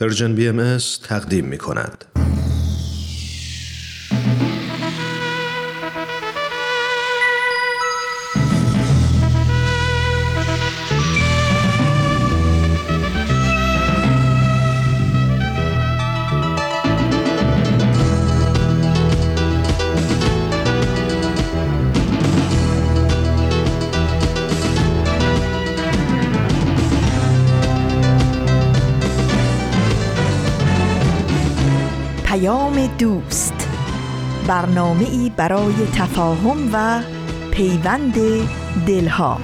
پرژن بی ام تقدیم می کند. برنامه ای برای تفاهم و پیوند دلها.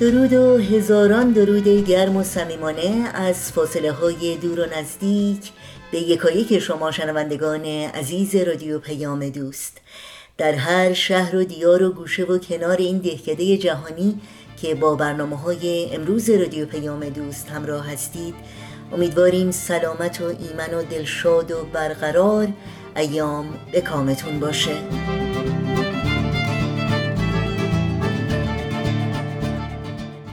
درود و هزاران درود گرم و صمیمانه از فاصله های دور و نزدیک به یکایک شما شنوندگان عزیز رادیو پیام دوست. در هر شهر و دیار و گوشه و کنار این دهکده جهانی که با برنامه های امروز رادیو پیام دوست همراه هستید امیدواریم سلامت و ایمن و دلشاد و برقرار ایام به کامتون باشه.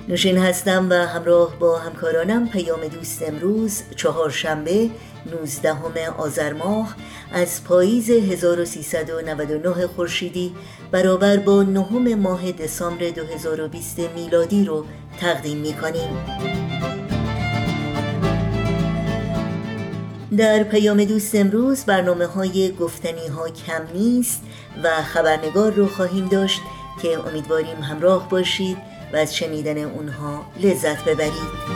نوشین هستم و همراه با همکارانم پیام دوست امروز چهارشنبه 19 آذر ماه از پاییز 1399 خورشیدی برابر با نهم ماه دسامبر 2020 میلادی رو تقدیم می کنیم. در پیام دوست امروز برنامه های گفتنی ها کم نیست و خبرنگار رو خواهیم داشت که امیدواریم همراه باشید و از شنیدن اونها لذت ببرید.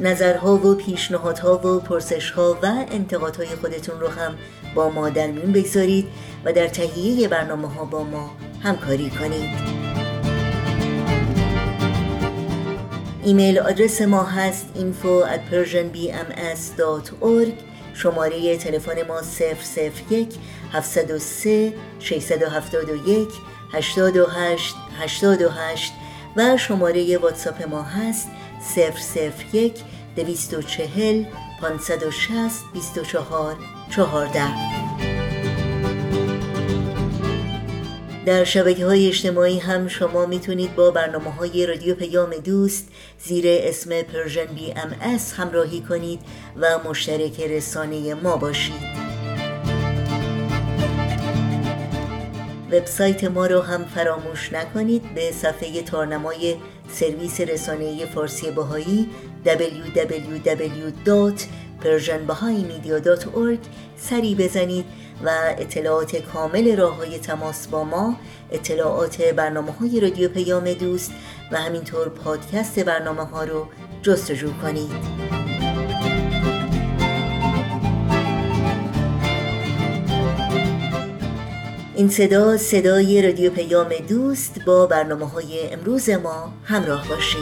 نظرها و پیشنهادها و پرسشها و انتقادهای خودتون رو هم با ما در میون بگذارید و در تهیه برنامه ها با ما همکاری کنید ایمیل آدرس ما هست info at persianbms.org شماره تلفن ما 001 703 671 828 828 و شماره واتساپ ما هست 001 240 560 24 14 در شبکه های اجتماعی هم شما می‌تونید با برنامه های رادیو پیام دوست زیر اسم Persian BMS همراهی کنید و مشترک رسانه ما باشید. وبسایت ما رو هم فراموش نکنید به صفحه تارنمای سرویس رسانه فارسی باهایی www.persianbahaimedia.org سری بزنید و اطلاعات کامل راه های تماس با ما اطلاعات برنامه های رادیو پیام دوست و همینطور پادکست برنامه ها رو جستجو کنید. این صدا صدای رادیو پیام دوست با برنامه های امروز ما همراه باشید.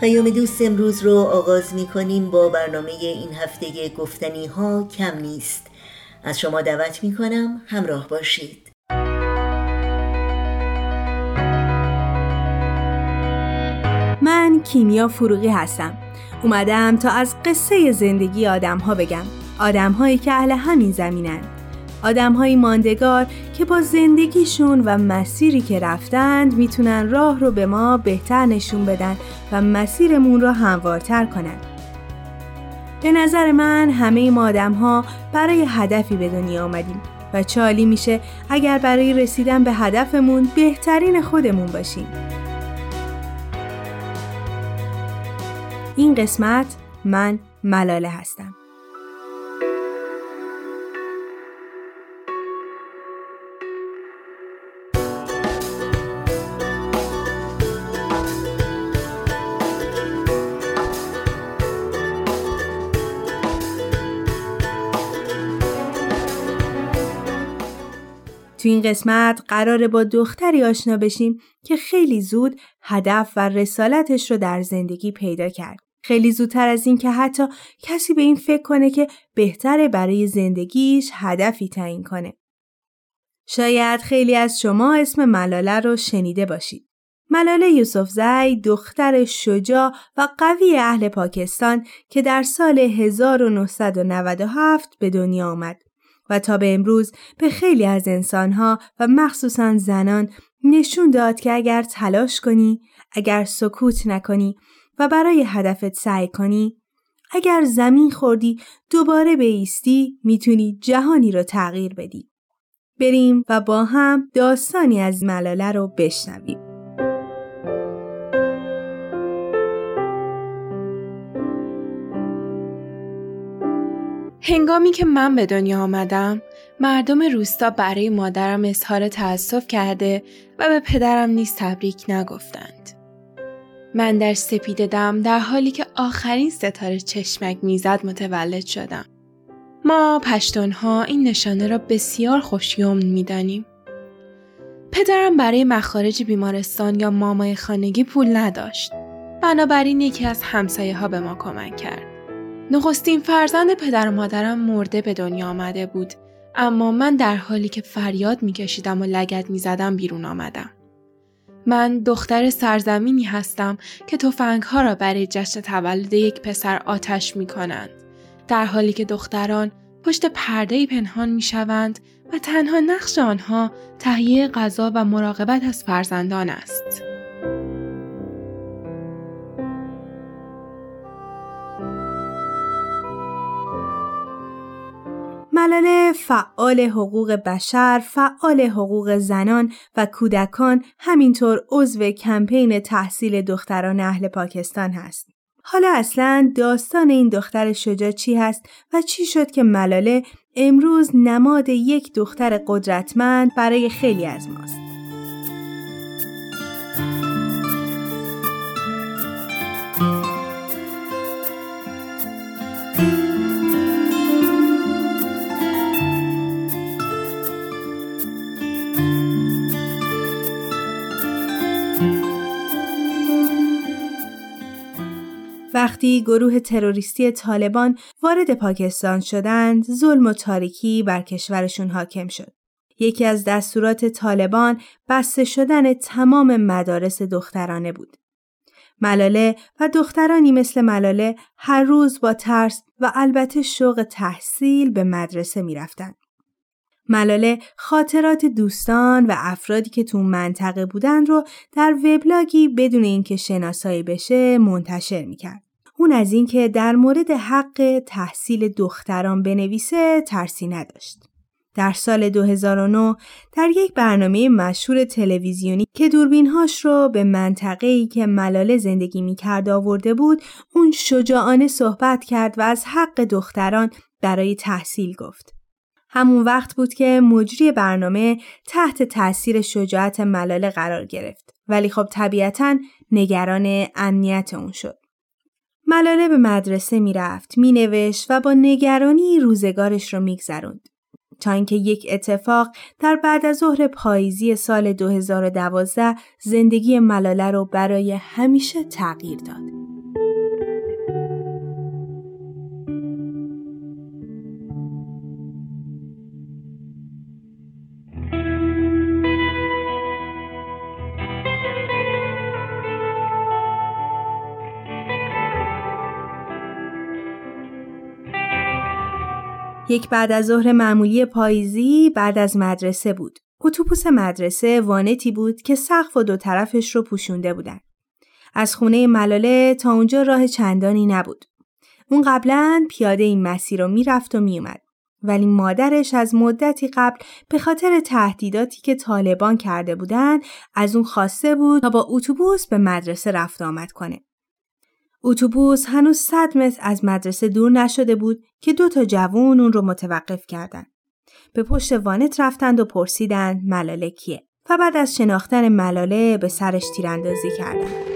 پیام دوست امروز رو آغاز می کنیم با برنامه این هفته گفتنی ها کم نیست. از شما دعوت می کنم همراه باشید. من کیمیا فروغی هستم. اومدم تا از قصه زندگی آدم ها بگم. آدم هایی که اهل همین زمینن. آدم های ماندگار که با زندگیشون و مسیری که رفتند می‌تونن راه رو به ما بهتر نشون بدن و مسیرمون رو هموارتر کنن. به نظر من همه ما آدم ها برای هدفی به دنیا آمدیم و چالی میشه اگر برای رسیدن به هدفمون بهترین خودمون باشیم. این قسمت من ملاله هستم. تو این قسمت قراره با دختری آشنا بشیم که خیلی زود هدف و رسالتش رو در زندگی پیدا کرد. خیلی زودتر از این که حتی کسی به این فکر کنه که بهتره برای زندگیش هدفی تعیین کنه. شاید خیلی از شما اسم ملاله رو شنیده باشید. ملاله یوسفزی دختر شجاع و قوی اهل پاکستان که در سال 1997 به دنیا آمد و تا به امروز به خیلی از انسانها و مخصوصا زنان نشون داد که اگر تلاش کنی، اگر سکوت نکنی و برای هدفت سعی کنی، اگر زمین خوردی دوباره بیستی می‌تونی جهانی رو تغییر بدی. بریم و با هم داستانی از ملاله رو بشنویم. هنگامی که من به دنیا آمدم، مردم روستا برای مادرم اظهار تأسف کرده و به پدرم نیز تبریک نگفتند. من در سپید دم در حالی که آخرین ستاره چشمک می‌زد متولد شدم. ما پشتونها این نشانه را بسیار خوشیوم می‌دانیم. پدرم برای مخارج بیمارستان یا مامای خانگی پول نداشت. بنابراین یکی از همسایه ها به ما کمک کرد. نخستین فرزند پدر و مادرم مرده به دنیا آمده بود اما من در حالی که فریاد میکشیدم و لگت می‌زدم بیرون آمدم. من دختر سرزمینی هستم که توفنگ ها را برای جشن تولد یک پسر آتش می کنند. در حالی که دختران پشت پرده پنهان می شوند و تنها نقش آنها تهیه غذا و مراقبت از فرزندان است. ملاله فعال حقوق بشر، فعال حقوق زنان و کودکان همینطور عضو کمپین تحصیل دختران اهل پاکستان هست. حالا اصلا داستان این دختر شجاع چی هست و چی شد که ملاله امروز نماد یک دختر قدرتمند برای خیلی از ماست. وقتی گروه تروریستی طالبان وارد پاکستان شدند، ظلم و تاریکی بر کشورشون حاکم شد. یکی از دستورات طالبان بسته شدن تمام مدارس دخترانه بود. ملاله و دخترانی مثل ملاله هر روز با ترس و البته شوق تحصیل به مدرسه می رفتن. ملاله خاطرات دوستان و افرادی که تو منطقه بودن رو در وبلاگی بدون اینکه شناسایی بشه منتشر می‌کرد. اون از اینکه در مورد حق تحصیل دختران بنویسه ترسی نداشت. در سال 2009 در یک برنامه مشهور تلویزیونی که دوربینهاش رو به منطقه‌ای که ملاله زندگی می‌کرد آورده بود اون شجاعانه صحبت کرد و از حق دختران برای تحصیل گفت. همون وقت بود که مجری برنامه تحت تاثیر شجاعت ملاله قرار گرفت ولی خب طبیعتا نگران امنیت اون شد. ملاله به مدرسه می‌رفت، مینوشت و با نگرانی روزگارش رو میگذروند. تا اینکه یک اتفاق در بعد از ظهر پاییزی سال 2012 زندگی ملاله رو برای همیشه تغییر داد. یک بعد از ظهر معمولی پاییزی بعد از مدرسه بود. اتوبوس مدرسه وانتی بود که سقف و دو طرفش رو پوشونده بودن. از خونه ملاله تا اونجا راه چندانی نبود. اون قبلا پیاده این مسیر رو می‌رفت و میومد. ولی مادرش از مدتی قبل به خاطر تهدیداتی که طالبان کرده بودن از اون خواسته بود تا با اتوبوس به مدرسه رفت آمد کنه. اتوبوس هنوز صد متر از مدرسه دور نشده بود که دو تا جوون اون رو متوقف کردند. به پشت وانت رفتند و پرسیدند ملاله کیه و بعد از شناختن ملاله به سرش تیراندازی کردند.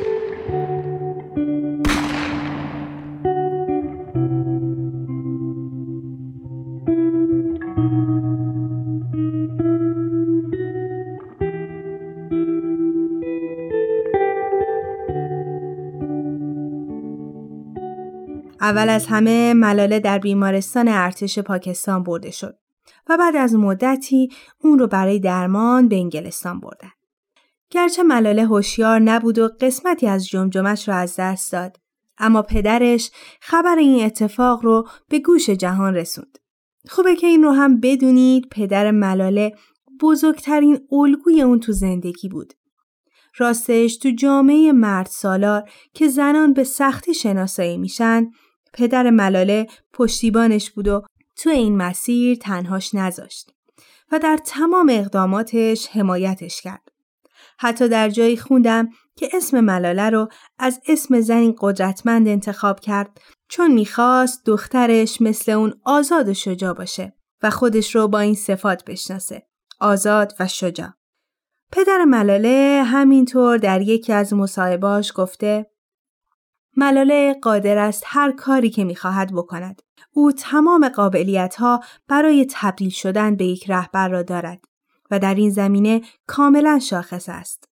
اول از همه ملاله در بیمارستان ارتش پاکستان برده شد و بعد از مدتی اون رو برای درمان به انگلستان بردن. گرچه ملاله هوشیار نبود و قسمتی از جمجمش را از دست داد اما پدرش خبر این اتفاق رو به گوش جهان رسوند. خوبه که این رو هم بدونید پدر ملاله بزرگترین الگوی اون تو زندگی بود. راستش تو جامعه مرد سالار که زنان به سختی شناسایی میشن پدر ملاله پشتیبانش بود و تو این مسیر تنهاش نذاشت و در تمام اقداماتش حمایتش کرد. حتی در جایی خوندم که اسم ملاله رو از اسم زنی قدرتمند انتخاب کرد چون می‌خواست دخترش مثل اون آزاد و شجاع باشه و خودش رو با این صفات بشناسه. آزاد و شجاع. پدر ملاله همینطور در یکی از مصاحباش گفته ملاله قادر است هر کاری که می‌خواهد بکند. او تمام قابلیت ها برای تبدیل شدن به یک رهبر را دارد و در این زمینه کاملا شاخص است.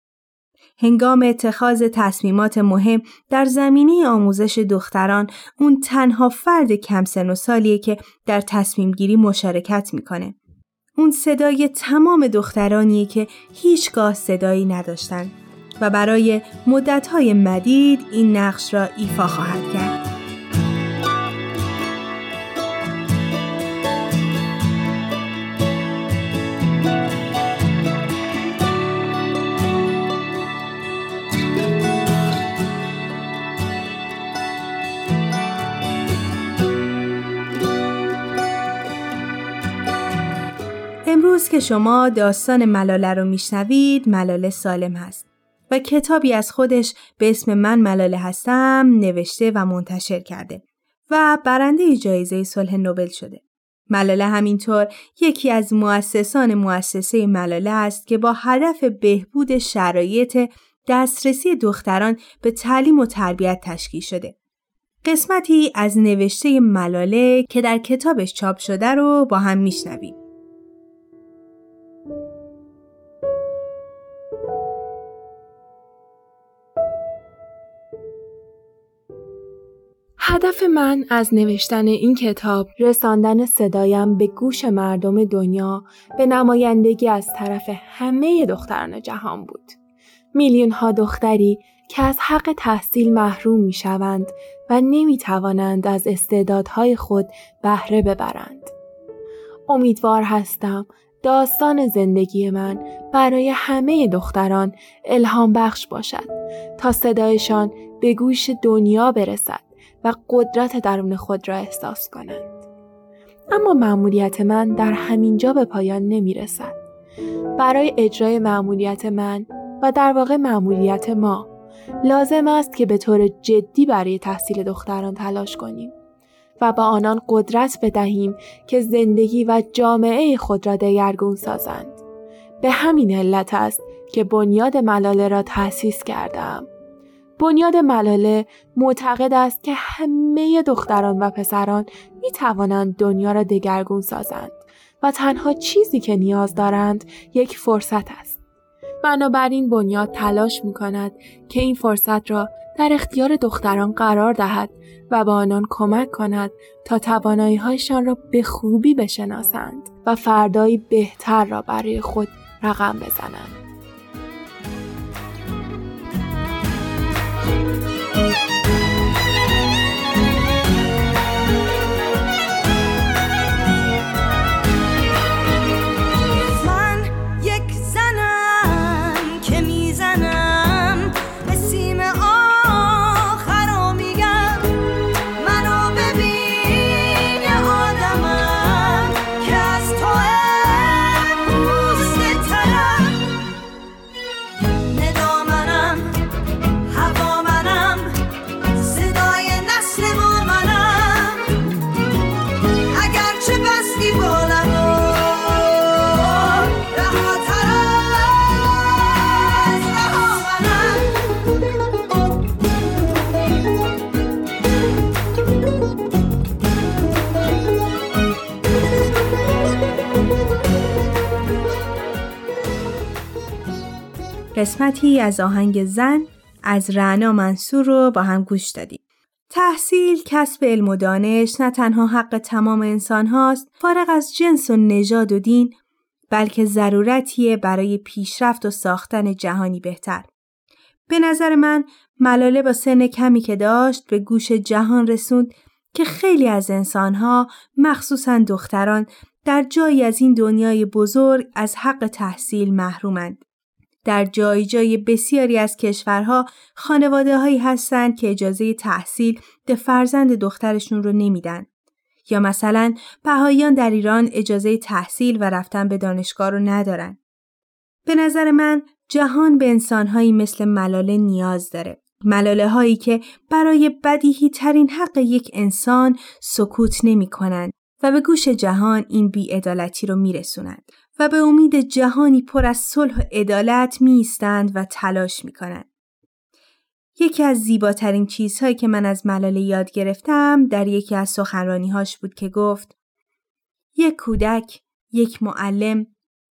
هنگام اتخاذ تصمیمات مهم در زمینه آموزش دختران اون تنها فرد کم سن و سالیه که در تصمیم گیری مشارکت می‌کنه. اون صدای تمام دخترانیه که هیچگاه صدایی نداشتن و برای مدتهای مدید این نقش را ایفا خواهد کرد. امروز که شما داستان ملاله رو میشنوید ملاله سالم هست و کتابی از خودش به اسم من ملاله هستم نوشته و منتشر کرده و برنده جایزه صلح نوبل شده. ملاله همینطور یکی از مؤسسان مؤسسه ملاله است که با هدف بهبود شرایط دسترسی دختران به تعلیم و تربیت تشکیل شده. قسمتی از نوشته ملاله که در کتابش چاپ شده رو با هم میشنویم. هدف من از نوشتن این کتاب رساندن صدایم به گوش مردم دنیا به نمایندگی از طرف همه دختران جهان بود. میلیون ها دختری که از حق تحصیل محروم می شوند و نمی توانند از استعدادهای خود بهره ببرند. امیدوار هستم داستان زندگی من برای همه دختران الهام بخش باشد تا صدایشان به گوش دنیا برسد و قدرت درون خود را احساس کنند. اما معمولیت من در همین جا به پایان نمی رسد. برای اجرای معمولیت من و در واقع معمولیت ما لازم است که به طور جدی برای تحصیل دختران تلاش کنیم و با آنان قدرت بدهیم که زندگی و جامعه خود را دگرگون سازند. به همین علت است که بنیاد ملاله را تأسیس کردم. بنیاد ملاله معتقد است که همه دختران و پسران می توانند دنیا را دگرگون سازند و تنها چیزی که نیاز دارند یک فرصت است. بنابراین بنیاد تلاش می کند که این فرصت را در اختیار دختران قرار دهد و به آنان کمک کند تا توانایی هایشان را به خوبی بشناسند و فردایی بهتر را برای خود رقم بزنند. قسمتی از آهنگ زن از رعنا منصور رو با هم گوش دادیم. تحصیل، کسب علم و دانش نه تنها حق تمام انسان هاست، فارغ از جنس و نژاد و دین، بلکه ضرورتیه برای پیشرفت و ساختن جهانی بهتر. به نظر من ملاله با سن کمی که داشت به گوش جهان رسوند که خیلی از انسانها مخصوصا دختران در جایی از این دنیای بزرگ از حق تحصیل محرومند. در جای جای بسیاری از کشورها خانواده هایی هستند که اجازه تحصیل به فرزند دخترشون رو نمیدن. یا مثلا بهاییان در ایران اجازه تحصیل و رفتن به دانشگاه رو ندارن. به نظر من جهان به انسانهایی مثل ملاله نیاز داره. ملاله هایی که برای بدیهی ترین حق یک انسان سکوت نمی کنند و به گوش جهان این بیعدالتی رو می رسونند به امید جهانی پر از صلح و عدالت می و تلاش می کنند. یکی از زیباترین چیزهایی که من از ملاله یاد گرفتم در یکی از سخنرانیهاش بود که گفت یک کودک، یک معلم،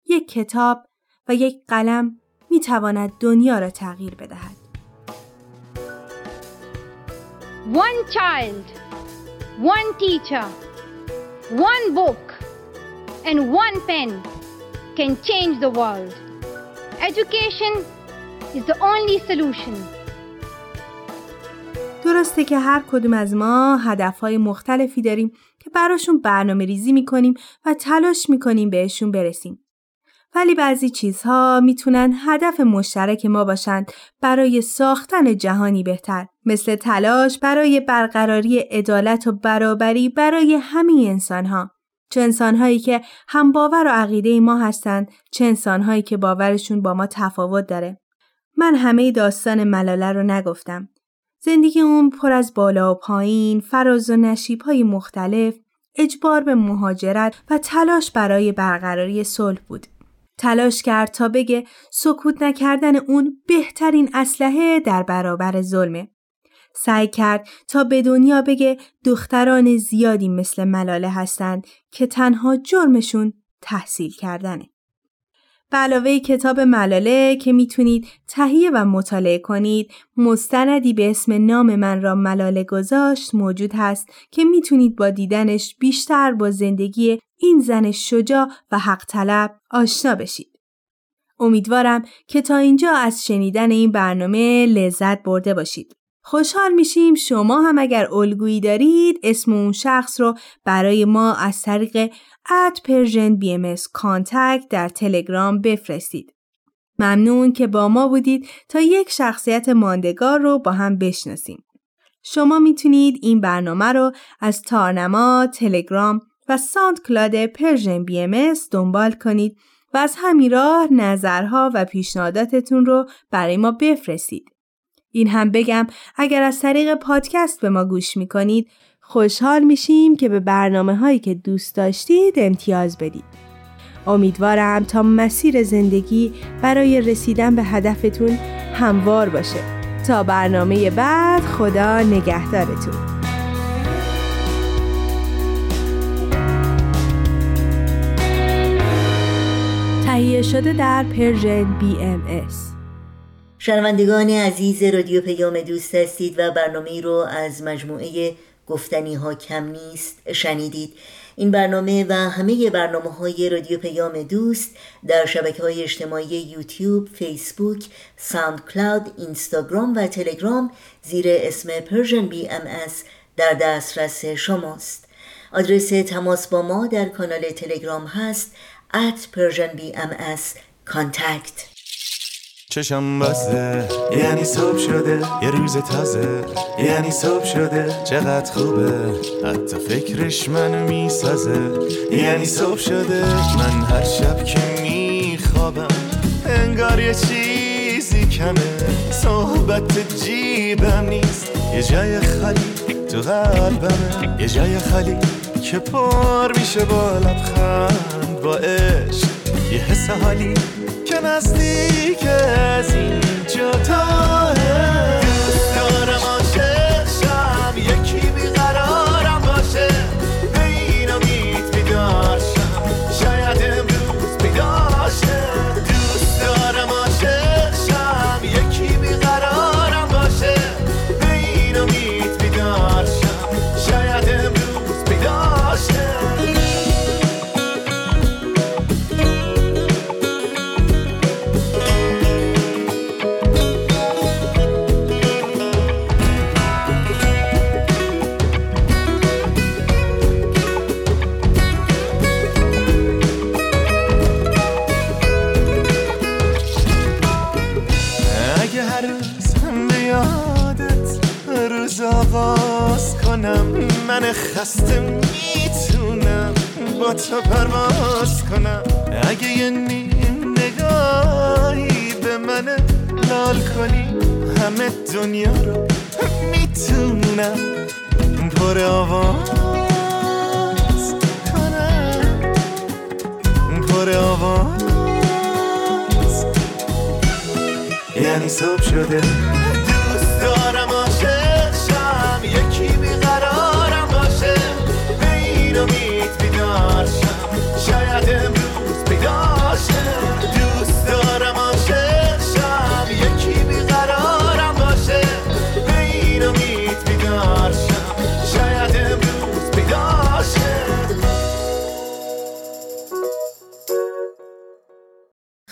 یک کتاب و یک قلم می تواند دنیا را تغییر بدهد. One child, one teacher, one book and one pen can change the world. Education is the only solution. درسته که هر کدوم از ما هدفهای مختلفی داریم که براشون برنامه ریزی می‌کنیم و تلاش می‌کنیم بهشون برسیم. ولی بعضی چیزها می‌تونن هدف مشترک ما باشند برای ساختن جهانی بهتر مثل تلاش برای برقراری عدالت و برابری برای همه انسانها چه انسانهایی که هم باور و عقیده ما هستند چه انسانهایی که باورشون با ما تفاوت داره. من همه داستان ملاله رو نگفتم. زندگی اون پر از بالا و پایین فراز و نشیب های مختلف اجبار به مهاجرت و تلاش برای برقراری صلح بود. تلاش کرد تا بگه سکوت نکردن اون بهترین اسلحه در برابر ظلمه. سعی کرد تا به دنیا بگه دختران زیادی مثل ملاله هستند که تنها جرمشون تحصیل کردنه. به علاوه کتاب ملاله که می‌تونید تهیه و مطالعه کنید مستندی به اسم نام من را ملاله گذاشت موجود هست که می‌تونید با دیدنش بیشتر با زندگی این زن شجاع و حق طلب آشنا بشید. امیدوارم که تا اینجا از شنیدن این برنامه لذت برده باشید. خوشحال میشیم شما هم اگر الگویی دارید اسم اون شخص رو برای ما از طریق at Persian BMS Contact در تلگرام بفرستید. ممنون که با ما بودید تا یک شخصیت ماندگار رو با هم بشناسیم. شما می‌تونید این برنامه رو از تارنما، تلگرام و SoundCloud Persian BMS دنبال کنید و از همین راه نظرها و پیشنهاداتتون رو برای ما بفرستید. این هم بگم اگر از طریق پادکست به ما گوش می‌کنید خوشحال میشیم که به برنامه هایی که دوست داشتید امتیاز بدید. امیدوارم تا مسیر زندگی برای رسیدن به هدفتون هموار باشه. تا برنامه بعد خدا نگهدارتون. تهیه شده در Persian BMS شنوندگان عزیز رادیو پیام دوست هستید و برنامه رو از مجموعه گفتنی ها کم نیست شنیدید. این برنامه و همه برنامه های رادیو پیام دوست در شبکه های اجتماعی یوتیوب، فیسبوک، SoundCloud، اینستاگرام و تلگرام زیر اسم Persian BMS در دسترس شماست. آدرس تماس با ما در کانال تلگرام هست at Persian BMS contact. چشم بسته. یعنی صبح شده. یه روز تازه. یعنی صبح شده. چقدر خوبه. حتی فکرش من می‌سازه. یعنی صبح شده. من هر شب که میخوابم انگار یه چیزی کمه. صحبت جیبم نیست. یه جای خالی تو قلبمه یه جای خالی که پر میشه با لبخند با عشق. یه حس حالی که نزدیک از اینجا تا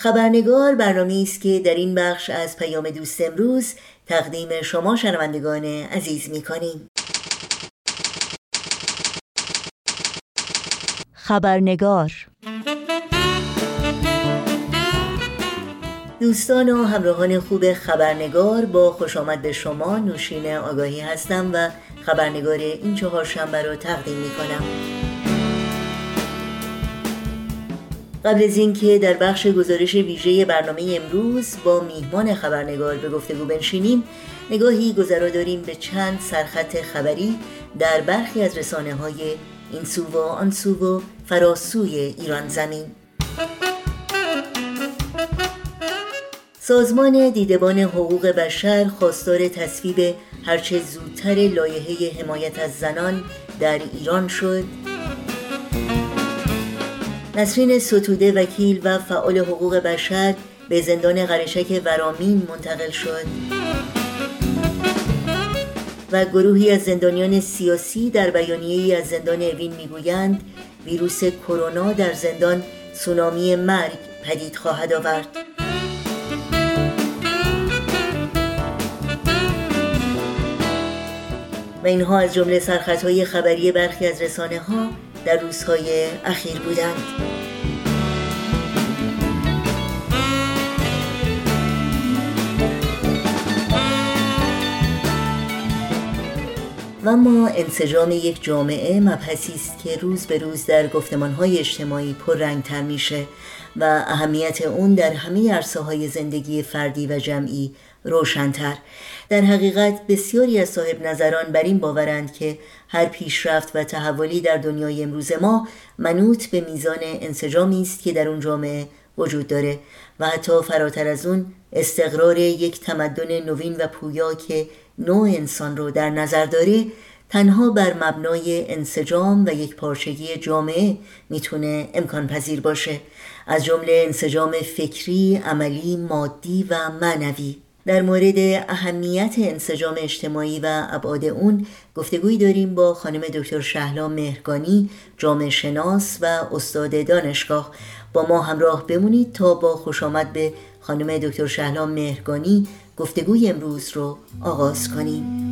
خبرنگار برنامه است که در این بخش از پیام دوست امروز تقدیم شما شنوندگان عزیز می کنیم. خبرنگار دوستان و همراهان خوب خبرنگار با خوش آمد به شما نوشین آگاهی هستم و خبرنگار این چهار شنبه رو تقدیم می کنم. قبل از اینکه در بخش گزارش ویژه برنامه امروز با میهمان خبرنگار به گفتگو بنشینیم نگاهی گذرا داریم به چند سرخط خبری در برخی از رسانه های این سو و آن سو و فراسوی ایران زمین. سازمان دیدبان حقوق بشر خواستار تصویب هرچه زودتر لایحه حمایت از زنان در ایران شد. نسرین ستوده وکیل و فعال حقوق بشر به زندان قرشک ورامین منتقل شد. و گروهی از زندانیان سیاسی در بیانیه‌ای از زندان اوین می‌گویند ویروس کرونا در زندان سونامی مرگ پدید خواهد آورد. و اینها از جمله سرخطهای خبری برخی از رسانه ها در روزهای اخیر بودند. و اما انسجام یک جامعه مبحثی است که روز به روز در گفتمانهای اجتماعی پررنگتر میشه و اهمیت اون در همه عرصه های زندگی فردی و جمعی روشنتر. در حقیقت بسیاری از صاحب نظران بر این باورند که هر پیشرفت و تحولی در دنیای امروز ما منوط به میزان انسجامی است که در اون جامعه وجود داره و حتی فراتر از اون استقرار یک تمدن نوین و پویا که نوع انسان رو در نظر داره تنها بر مبنای انسجام و یک پارچگی جامعه می‌تونه امکان پذیر باشه. از جمله انسجام فکری، عملی، مادی و معنوی. در مورد اهمیت انسجام اجتماعی و ابعاد اون گفتگویی داریم با خانم دکتر شهلا مهرگانی جامعه شناس و استاد دانشگاه. با ما همراه بمونید تا با خوش آمد به خانم دکتر شهلا مهرگانی گفتگوی امروز رو آغاز کنیم.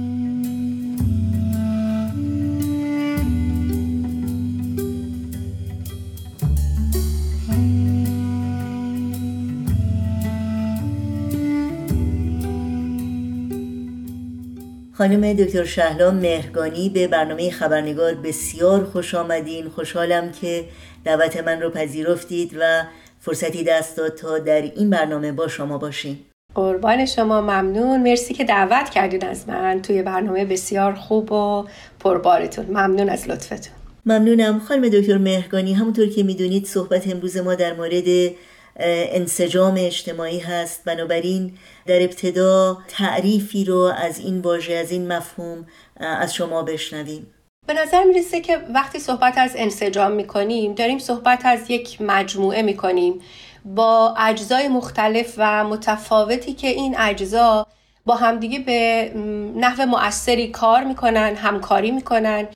خانم دکتر شهلا مهرگانی به برنامه خبرنگار بسیار خوش آمدین. خوشحالم که دعوت من رو پذیرفتید و فرصتی دست داد تا در این برنامه با شما باشیم. قربان شما ممنون. مرسی که دعوت کردین از من توی برنامه بسیار خوب و پربارتون. ممنون از لطفتون. ممنونم. خانم دکتر مهرگانی همونطور که می‌دونید صحبت امروز ما در مورد انسجام اجتماعی هست. بنابراین در ابتدا تعریفی رو از این واژه از این مفهوم از شما بشنویم. به نظر می‌رسه که وقتی صحبت از انسجام می‌کنیم داریم صحبت از یک مجموعه می‌کنیم. با اجزای مختلف و متفاوتی که این اجزا با همدیگه به نحو مؤثری کار می‌کنن همکاری می‌کنن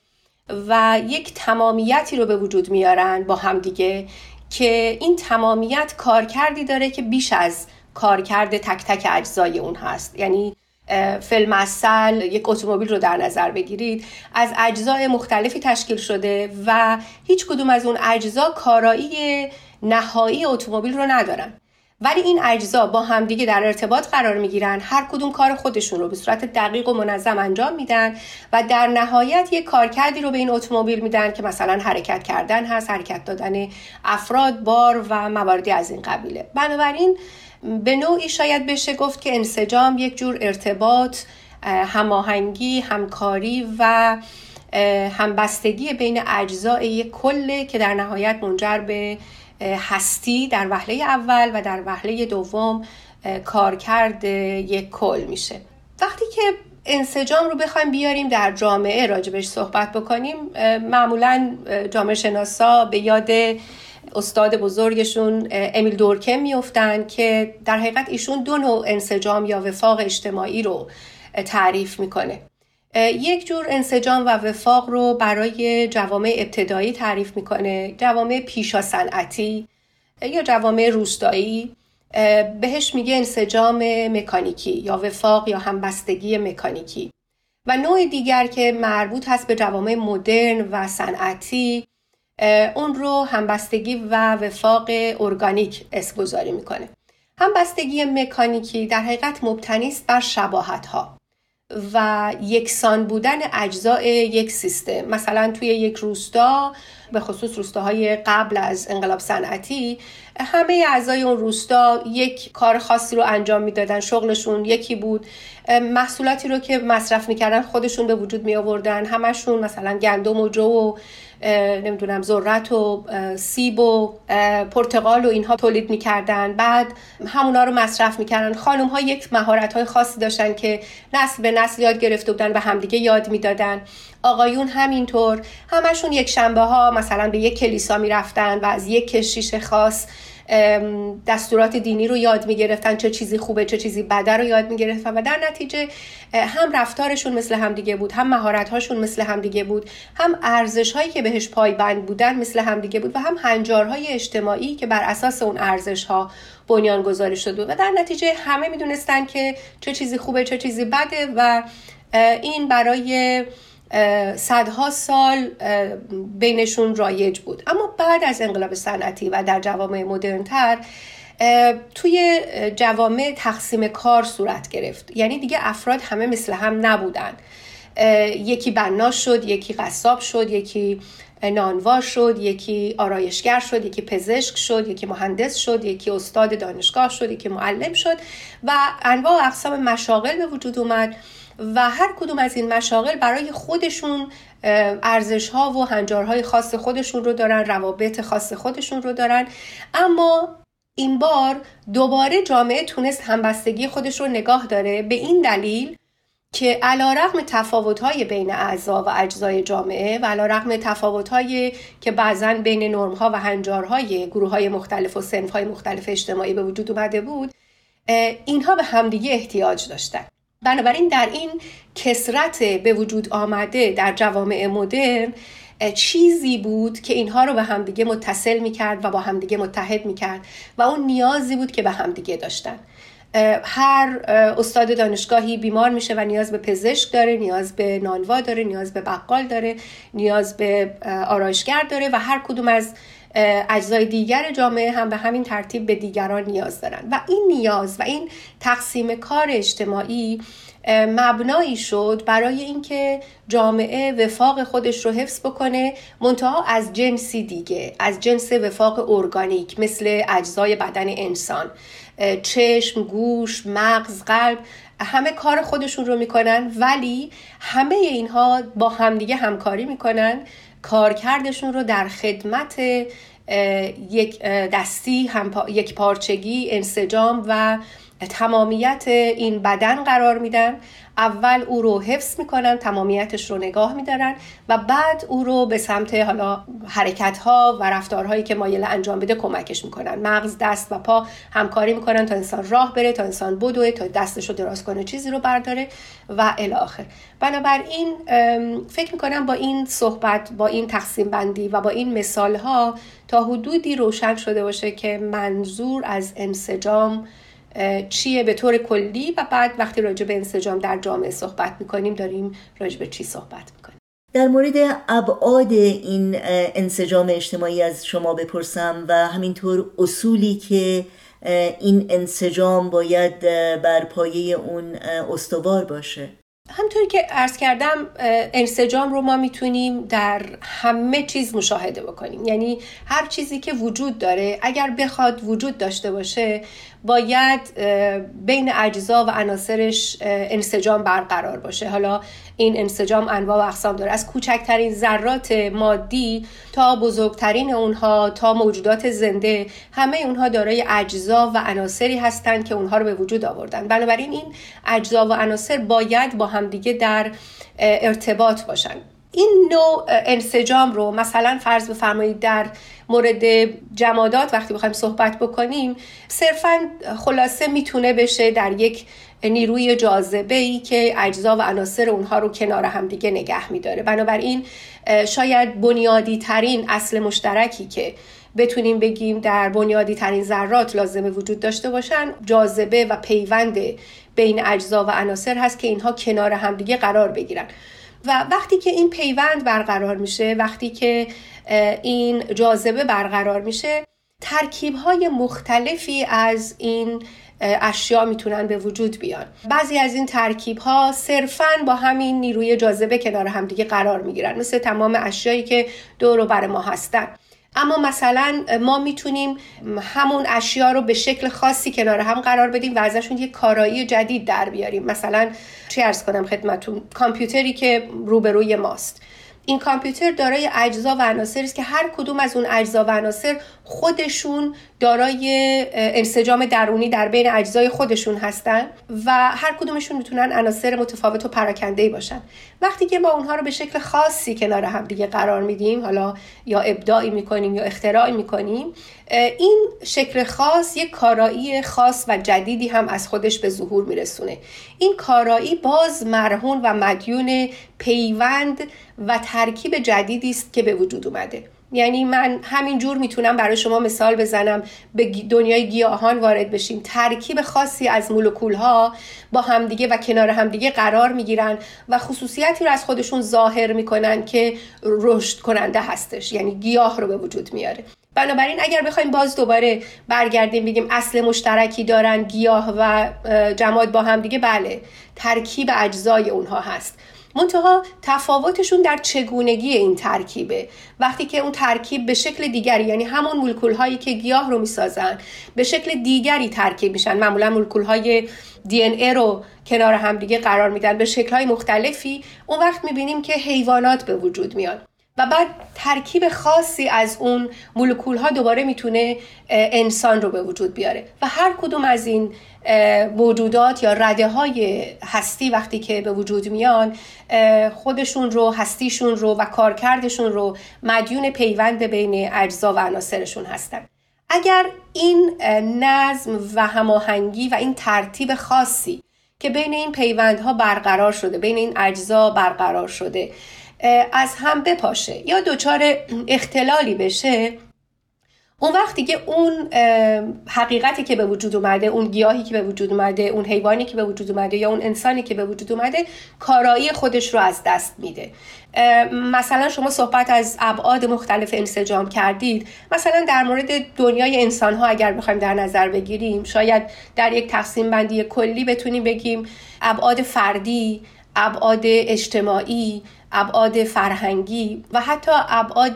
و یک تمامیتی رو به وجود میارن با همدیگه. که این تمامیت کارکردی داره که بیش از کارکرد تک تک اجزای اون هست. یعنی فیلمسل یک اتومبیل رو در نظر بگیرید. از اجزای مختلفی تشکیل شده و هیچ کدوم از اون اجزا کارایی نهایی اتومبیل رو ندارن. ولی این اجزا با همدیگه در ارتباط قرار می‌گیرن. هر کدوم کار خودشون رو به صورت دقیق و منظم انجام میدن و در نهایت یک کارکردی رو به این اتومبیل میدن که مثلا حرکت کردن هست حرکت دادن افراد بار و مواردی از این قبیله. بنابراین به نوعی شاید بشه گفت که انسجام یک جور ارتباط هماهنگی همکاری و همبستگی بین اجزای یک کله که در نهایت منجر به هستی در وهله اول و در وهله دوم کارکرد یک کل میشه. وقتی که انسجام رو بخوایم بیاریم در جامعه راجبش صحبت بکنیم معمولا جامعه شناسا به یاد استاد بزرگشون امیل دورکم میفتن که در حقیقت ایشون دو نوع انسجام یا وفاق اجتماعی رو تعریف می‌کنه. یک جور انسجام و وفاق رو برای جوامع ابتدایی تعریف می‌کنه. جوامع پیشا صنعتی یا جوامع روستایی. بهش میگه انسجام مکانیکی یا وفاق یا همبستگی مکانیکی. و نوع دیگر که مربوط هست به جوامع مدرن و صنعتی اون رو همبستگی و وفاق ارگانیک اسم می‌کنه. همبستگی مکانیکی در حقیقت مبتنی است بر شباهت ها و یکسان بودن اجزای یک سیستم. مثلا توی یک روستا به خصوص روستاهای قبل از انقلاب صنعتی همه اعضای اون روستا یک کار خاصی رو انجام می‌دادن شغلشون یکی بود. محصولاتی رو که مصرف می‌کردن خودشون به وجود می آوردن همشون مثلا گندم و جو و نمی‌دونم ذرت و سیب و پرتقال و اینها تولید می‌کردن. بعد همونا رو مصرف می‌کردن. خانم ها یک مهارت های خاصی داشتن که نسل به نسل یاد گرفته بودن و همدیگه یاد می‌دادن. آقایون همینطور. همشون یک شنبه ها مثلا به یک کلیسا می‌رفتن و از یک کشیش خاص دستورات دینی رو یاد می‌گرفتن چه چیزی خوبه چه چیزی بده رو یاد می‌گرفتن. و در نتیجه هم رفتارشون مثل همدیگه بود هم مهارت هاشون مثل همدیگه بود هم ارزش هایی که بهش پایبند بودن مثل همدیگه بود و هم هنجارهای اجتماعی که بر اساس اون ارزش ها بنیان گذاری شده بود و در نتیجه همه می‌دونستن که چه چیزی خوبه چه چیزی بده و این برای صدها سال بینشون رایج بود. اما بعد از انقلاب صنعتی و در جوامع مدرنتر توی جوامع تقسیم کار صورت گرفت. یعنی دیگه افراد همه مثل هم نبودن. یکی بنا شد یکی قصاب شد یکی نانوا شد یکی آرایشگر شد یکی پزشک شد یکی مهندس شد یکی استاد دانشگاه شد یکی معلم شد و انواع اقسام مشاغل به وجود اومد. و هر کدوم از این مشاغل برای خودشون ارزش ها و هنجارهای خاص خودشون رو دارن روابط خاص خودشون رو دارن. اما این بار دوباره جامعه تونست همبستگی خودش رو نگاه داره به این دلیل که علا رقم تفاوت های بین اعضا و اجزای جامعه و علا رقم که بعضا بین نرم ها و هنجارهای گروه های مختلف و سنف های مختلف اجتماعی به وجود اومده بود اینها به همدیگه احتیاج داشتن. بنابراین در این کسرت به وجود آمده در جوامع مدرن چیزی بود که اینها رو به همدیگه متصل می‌کرد و با همدیگه متحد می‌کرد و اون نیازی بود که به همدیگه داشتن. هر استاد دانشگاهی بیمار میشه و نیاز به پزشک داره نیاز به نانوا داره نیاز به بقال داره نیاز به آرایشگر داره و هر کدوم از اجزای دیگر جامعه هم به همین ترتیب به دیگران نیاز دارن. و این نیاز و این تقسیم کار اجتماعی مبنایی شد برای اینکه جامعه وفاق خودش رو حفظ بکنه منتها از جنسی دیگه از جنس وفاق ارگانیک مثل اجزای بدن انسان. چشم، گوش، مغز، قلب همه کار خودشون رو می‌کنن ولی همه اینها با همدیگه همکاری می‌کنن. کارکردشون رو در خدمت یک دستی یک پارچگی انسجام و تمامیت این بدن قرار میدن. اول او رو حفظ می‌کنن تمامیتش رو نگاه میدارن و بعد او رو به سمت حالا حرکت ها و رفتارهایی که مایل انجام بده کمکش می‌کنن. مغز دست و پا همکاری می‌کنن تا انسان راه بره تا انسان بدوه تا دستش رو دراز کنه چیزی رو برداره و الاخر بنابراین فکر می‌کنم با این صحبت با این تقسیم بندی و با این مثال ها تا حدودی روشن شده باشه که منظور از انسجام چیه؟ به طور کلی و بعد وقتی راجع به انسجام در جامعه صحبت می‌کنیم داریم راجع به چی صحبت می‌کنیم؟ در مورد ابعاد این انسجام اجتماعی از شما بپرسم و همینطور اصولی که این انسجام باید بر پایه اون استوار باشه. همطوری که عرض کردم انسجام رو ما می‌تونیم در همه چیز مشاهده بکنیم. یعنی هر چیزی که وجود داره اگر بخواد وجود داشته باشه باید بین اجزا و عناصرش انسجام برقرار باشه. حالا این انسجام انواع و اقسام داره. از کوچکترین ذرات مادی تا بزرگترین اونها تا موجودات زنده همه اونها دارای اجزا و عناصری هستند که اونها رو به وجود آوردن. بنابراین این اجزا و عناصر باید با همدیگه در ارتباط باشن. این نوع انسجام رو مثلا فرض بفرمایید در مورد جمادات وقتی بخوایم صحبت بکنیم صرفا خلاصه می‌تونه بشه در یک نیروی جاذبه ای که اجزا و عناصر اونها رو کنار هم دیگه نگه میداره. بنابراین شاید بنیادی ترین اصل مشترکی که بتونیم بگیم در بنیادی ترین ذرات لازمه وجود داشته باشن جاذبه و پیوند بین اجزا و عناصر هست که اینها کنار همدیگه قرار بگیرن. و وقتی که این پیوند برقرار میشه وقتی که این جاذبه برقرار میشه ترکیب های مختلفی از این اشیا می‌تونن به وجود بیان. بعضی از این ترکیب ها صرفا با همین نیروی جاذبه کنار همدیگه قرار می‌گیرن. مثل تمام اشیایی که دور و بر ما هستن. اما مثلا ما می‌تونیم همون اشیا رو به شکل خاصی کنار هم قرار بدیم و ازشون یک کارایی جدید در بیاریم. مثلا چه ارز کنم خدمتون؟ کامپیوتری که روبروی ماست. این کامپیوتر دارای اجزا و عناصری است که هر کدوم از اون اجزا و عناصر خودشون دارای انسجام درونی در بین اجزای خودشون هستن و هر کدومشون می‌تونن عناصر متفاوت و پراکنده باشن. وقتی که ما اونها رو به شکل خاصی کنار هم دیگه قرار میدیم حالا یا ابداعی می‌کنیم یا اختراعی می‌کنیم این شکل خاص یک کارایی خاص و جدیدی هم از خودش به ظهور میرسونه. این کارایی باز مرهون و مدیون پیوند و ترکیب جدیدی است که به وجود اومده. یعنی من همین جور می‌تونم برای شما مثال بزنم به دنیای گیاهان وارد بشیم. ترکیب خاصی از مولکول ها با همدیگه و کنار همدیگه قرار می‌گیرن و خصوصیتی رو از خودشون ظاهر می‌کنن که رشد کننده هستش. یعنی گیاه رو به وجود میاره. بنابراین اگر بخوایم باز دوباره برگردیم بگیم اصل مشترکی دارن گیاه و جماد با هم دیگه بله ترکیب اجزای اونها هست. منتها تفاوتشون در چگونگی این ترکیبه. وقتی که اون ترکیب به شکل دیگری یعنی همون مولکول هایی که گیاه رو می‌سازن به شکل دیگری ترکیب میشن. معمولا مولکول های دی ای رو کنار همدیگه قرار میدن. به شکل های مختلفی اون وقت می‌بینیم که حیوانات به وجود میان. و بعد ترکیب خاصی از اون مولکول ها دوباره می‌تونه انسان رو به وجود بیاره. و هر کدوم از این موجودات یا رده های هستی وقتی که به وجود میان خودشون رو هستیشون رو و کارکردشون رو مدیون پیوند بین اجزا و عناصرشون هستن. اگر این نظم و هماهنگی و این ترتیب خاصی که بین این پیوندها برقرار شده بین این اجزا برقرار شده از هم بپاشه یا دچار اختلالی بشه اون وقتی که اون حقیقتی که به وجود اومده اون گیاهی که به وجود اومده اون حیوانی که به وجود اومده یا اون انسانی که به وجود اومده کارایی خودش رو از دست میده. مثلا شما صحبت از ابعاد مختلف انسجام کردید مثلا در مورد دنیای انسان ها اگر بخوایم در نظر بگیریم شاید در یک تقسیم بندی کلی بتونیم بگیم ابعاد فردی ابعاد اجتماعی ابعاد فرهنگی و حتی ابعاد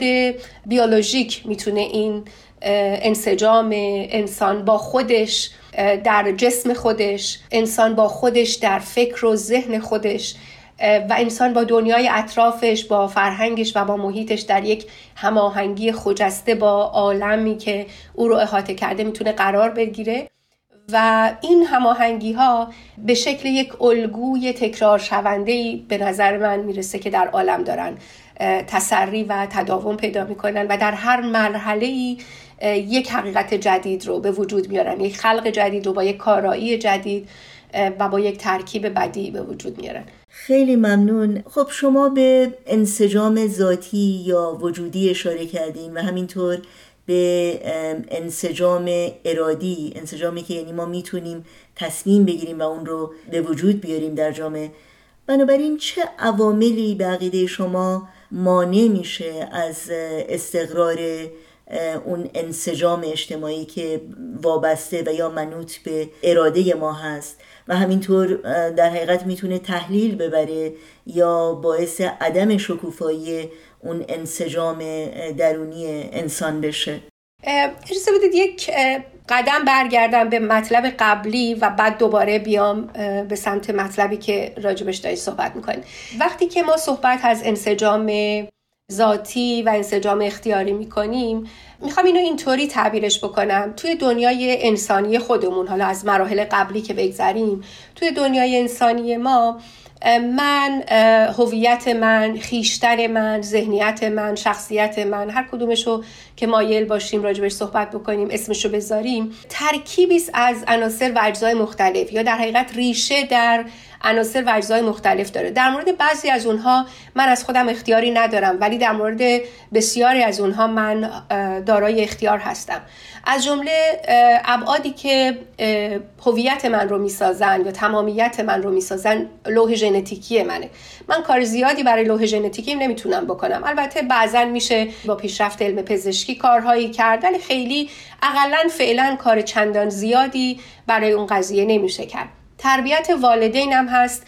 بیولوژیک می‌تونه این انسجام انسان با خودش در جسم خودش انسان با خودش در فکر و ذهن خودش و انسان با دنیای اطرافش با فرهنگش و با محیطش در یک هماهنگی خجسته با عالمی که او رو احاطه کرده می‌تونه قرار بگیره. و این هماهنگی ها به شکل یک الگوی تکرار شونده به نظر من می‌رسه که در عالم دارن تسری و تداوم پیدا می‌کنن و در هر مرحله ای یک حقیقت جدید رو به وجود میارن. یک خلق جدید رو با یک کارایی جدید و با یک ترکیب بدی به وجود میارن. خیلی ممنون. خب شما به انسجام ذاتی یا وجودی اشاره کردین و همینطور به انسجام ارادی انسجامی که یعنی ما می‌تونیم تصمیم بگیریم و اون رو به وجود بیاریم در جامعه. بنابراین چه عواملی به عقیده شما مانع میشه از استقرار اون انسجام اجتماعی که وابسته و یا منوط به اراده ما هست؟ و همینطور در حقیقت می‌تونه تحلیل ببره یا باعث عدم شکوفایی اون انسجام درونی انسان بشه. اجازه بدید یک قدم برگردم به مطلب قبلی و بعد دوباره بیام به سمت مطلبی که راجبش دارید صحبت می‌کنیم وقتی که ما صحبت از انسجام ذاتی و انسجام اختیاری می‌کنیم می‌خوام اینو اینطوری تعبیرش بکنم. توی دنیای انسانی خودمون حالا از مراحل قبلی که بگذریم توی دنیای انسانی ما من هویت من خیشتن من ذهنیت من شخصیت من هر کدومشو که مایل باشیم راجبش صحبت بکنیم اسمشو بذاریم ترکیبی از عناصر و اجزای مختلف یا در حقیقت ریشه در عناصر و اجزای مختلف داره. در مورد بعضی از اونها من از خودم اختیاری ندارم ولی در مورد بسیاری از اونها من دارای اختیار هستم. از جمله ابعادی که هویت من رو می‌سازن یا تمامیت من رو می‌سازن لوح ژنتیکی منه. من کار زیادی برای لوح ژنتیکی نمی‌تونم بکنم. البته بعضا میشه با پیشرفت علم پزشکی کارهایی کرد ولی خیلی اقلا فعلا کار چندان زیادی برای اون قضیه نمیشه کرد. تربیت والدینم هست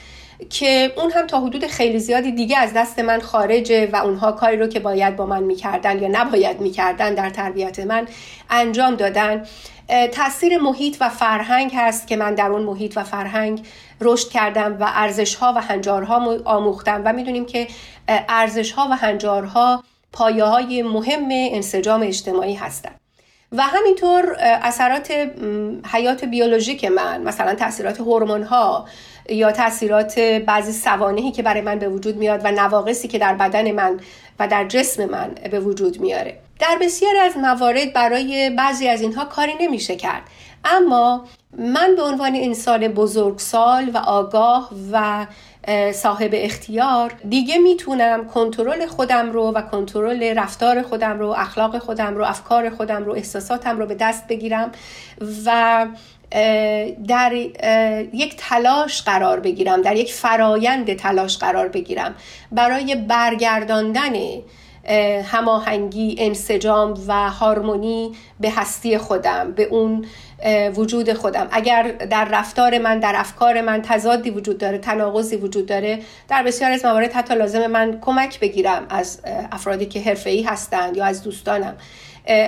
که اون هم تا حدود خیلی زیادی دیگه از دست من خارجه و اونها کاری رو که باید با من می‌کردن یا نباید می‌کردن در تربیت من انجام دادن. تاثیر محیط و فرهنگ هست که من در اون محیط و فرهنگ رشد کردم و ارزش ها و هنجارها آموختم و می‌دونیم که ارزش ها و هنجارها پایه های مهم انسجام اجتماعی هستند و همینطور اثرات حیات بیولوژیک من مثلا تاثیرات هورمون ها یا تاثیرات بعضی سوانهی که برای من به وجود میاد و نواقصی که در بدن من و در جسم من به وجود میاره. در بسیاری از موارد برای بعضی از اینها کاری نمیشه کرد. اما من به عنوان انسان بزرگسال و آگاه و صاحب اختیار. دیگه می‌تونم کنترل خودم رو و کنترل رفتار خودم رو اخلاق خودم رو افکار خودم رو احساساتم رو به دست بگیرم و در یک تلاش قرار بگیرم در یک فرایند تلاش قرار بگیرم. برای برگرداندن هماهنگی انسجام و هارمونی به هستی خودم به اون وجود خودم. اگر در رفتار من در افکار من تضادی وجود داره تناقضی وجود داره در بسیار از موارد حتی لازم من کمک بگیرم از افرادی که حرفه‌ای هستند یا از دوستانم.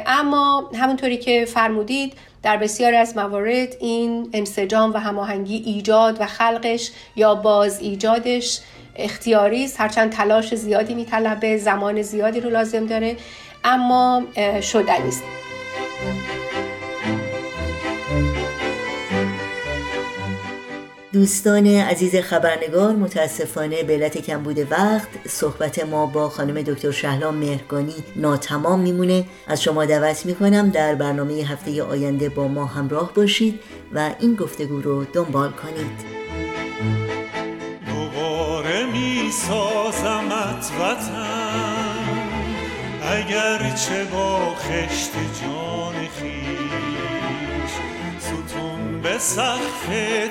اما همونطوری که فرمودید در بسیاری از موارد این انسجام و هماهنگی ایجاد و خلقش یا باز ایجادش اختیاری است. هرچند تلاش زیادی میطلبه زمان زیادی رو لازم داره اما شدنی است. دوستان عزیز خبرنگار متاسفانه به علت کمبود وقت صحبت ما با خانم دکتر شهلا مهرگانی ناتمام میمونه. از شما دعوت می‌کنم در برنامه هفته آینده با ما همراه باشید و این گفتگو رو دنبال کنید. دوباره میسازمت وطن اگر چه با خشت جان ستون به سقف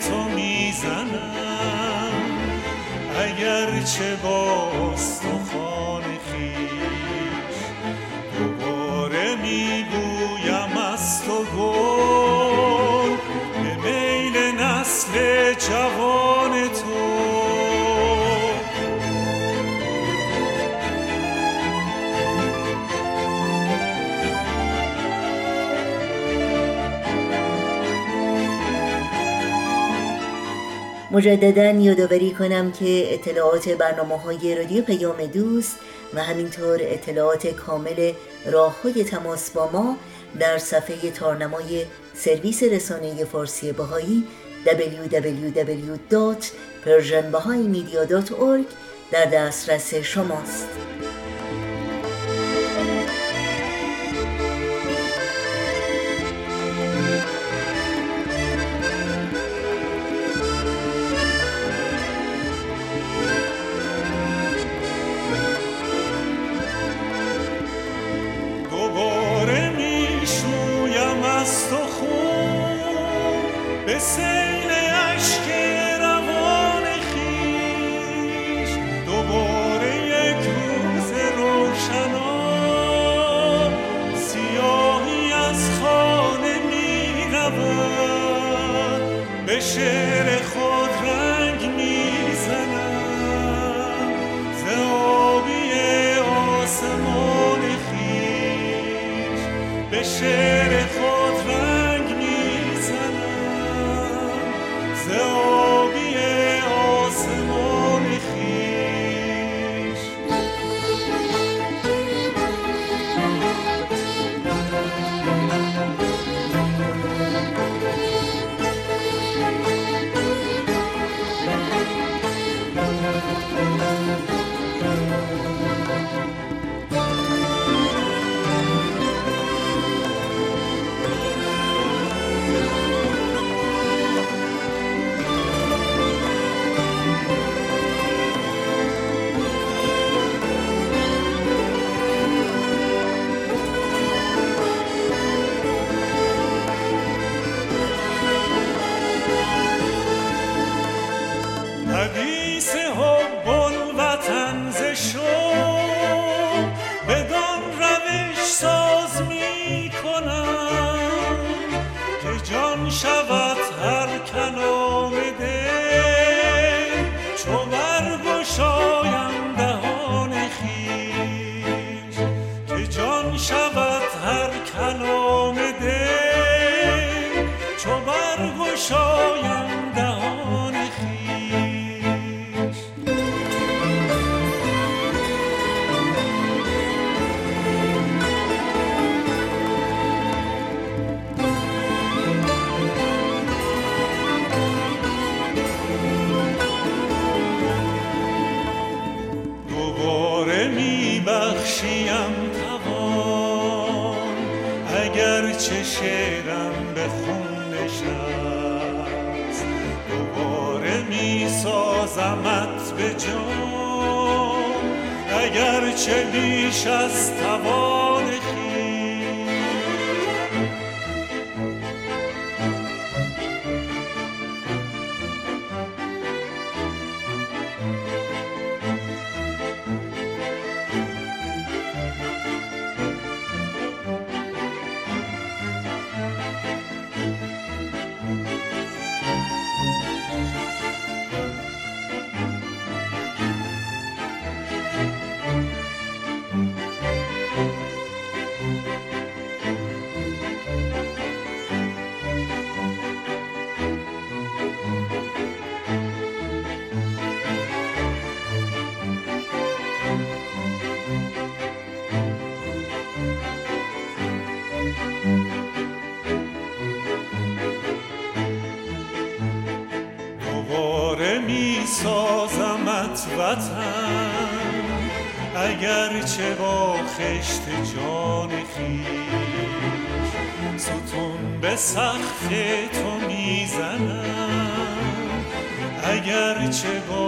تو می‌زنم. اگر چه با استخوان مجددا یادآوری کنم که اطلاعات برنامه های رادیو پیام دوست و همینطور اطلاعات کامل راه های تماس با ما در صفحه تارنمای سرویس رسانه فارسی بهایی www.persianbahaimedia.org در دسترس شماست. دوباره می سازمت به جان. اگر چه بیش از توان سقف تو می‌زنم. اگر چه با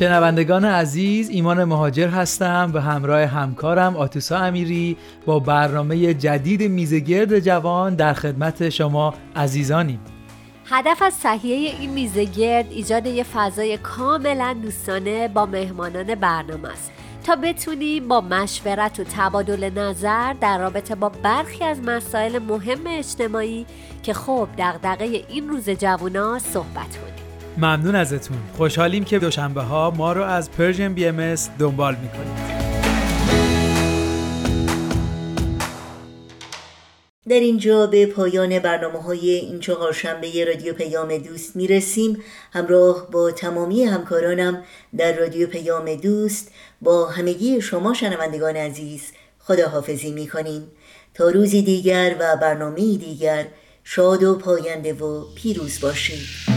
شنوندگان عزیز ایمان مهاجر هستم به همراه همکارم آتوسا امیری با برنامه جدید میزگرد جوان در خدمت شما عزیزانیم. هدف از تهیه این میزگرد ایجاد یه فضای کاملا دوستانه با مهمانان برنامه است. تا بتونیم با مشورت و تبادل نظر در رابطه با برخی از مسائل مهم اجتماعی که خب دغدغه این روز جوونا صحبت کنیم. ممنون ازتون. خوشحالیم که دوشنبه ها ما رو از Persian BMS دنبال می‌کنید. در اینجا به پایان برنامه های این چهارشنبه رادیو پیام دوست می‌رسیم. همراه با تمامی همکارانم در رادیو پیام دوست با همگی شما شنوندگان عزیز خداحافظی می‌کنیم. تا روزی دیگر و برنامه دیگر شاد و پاینده و پیروز باشید.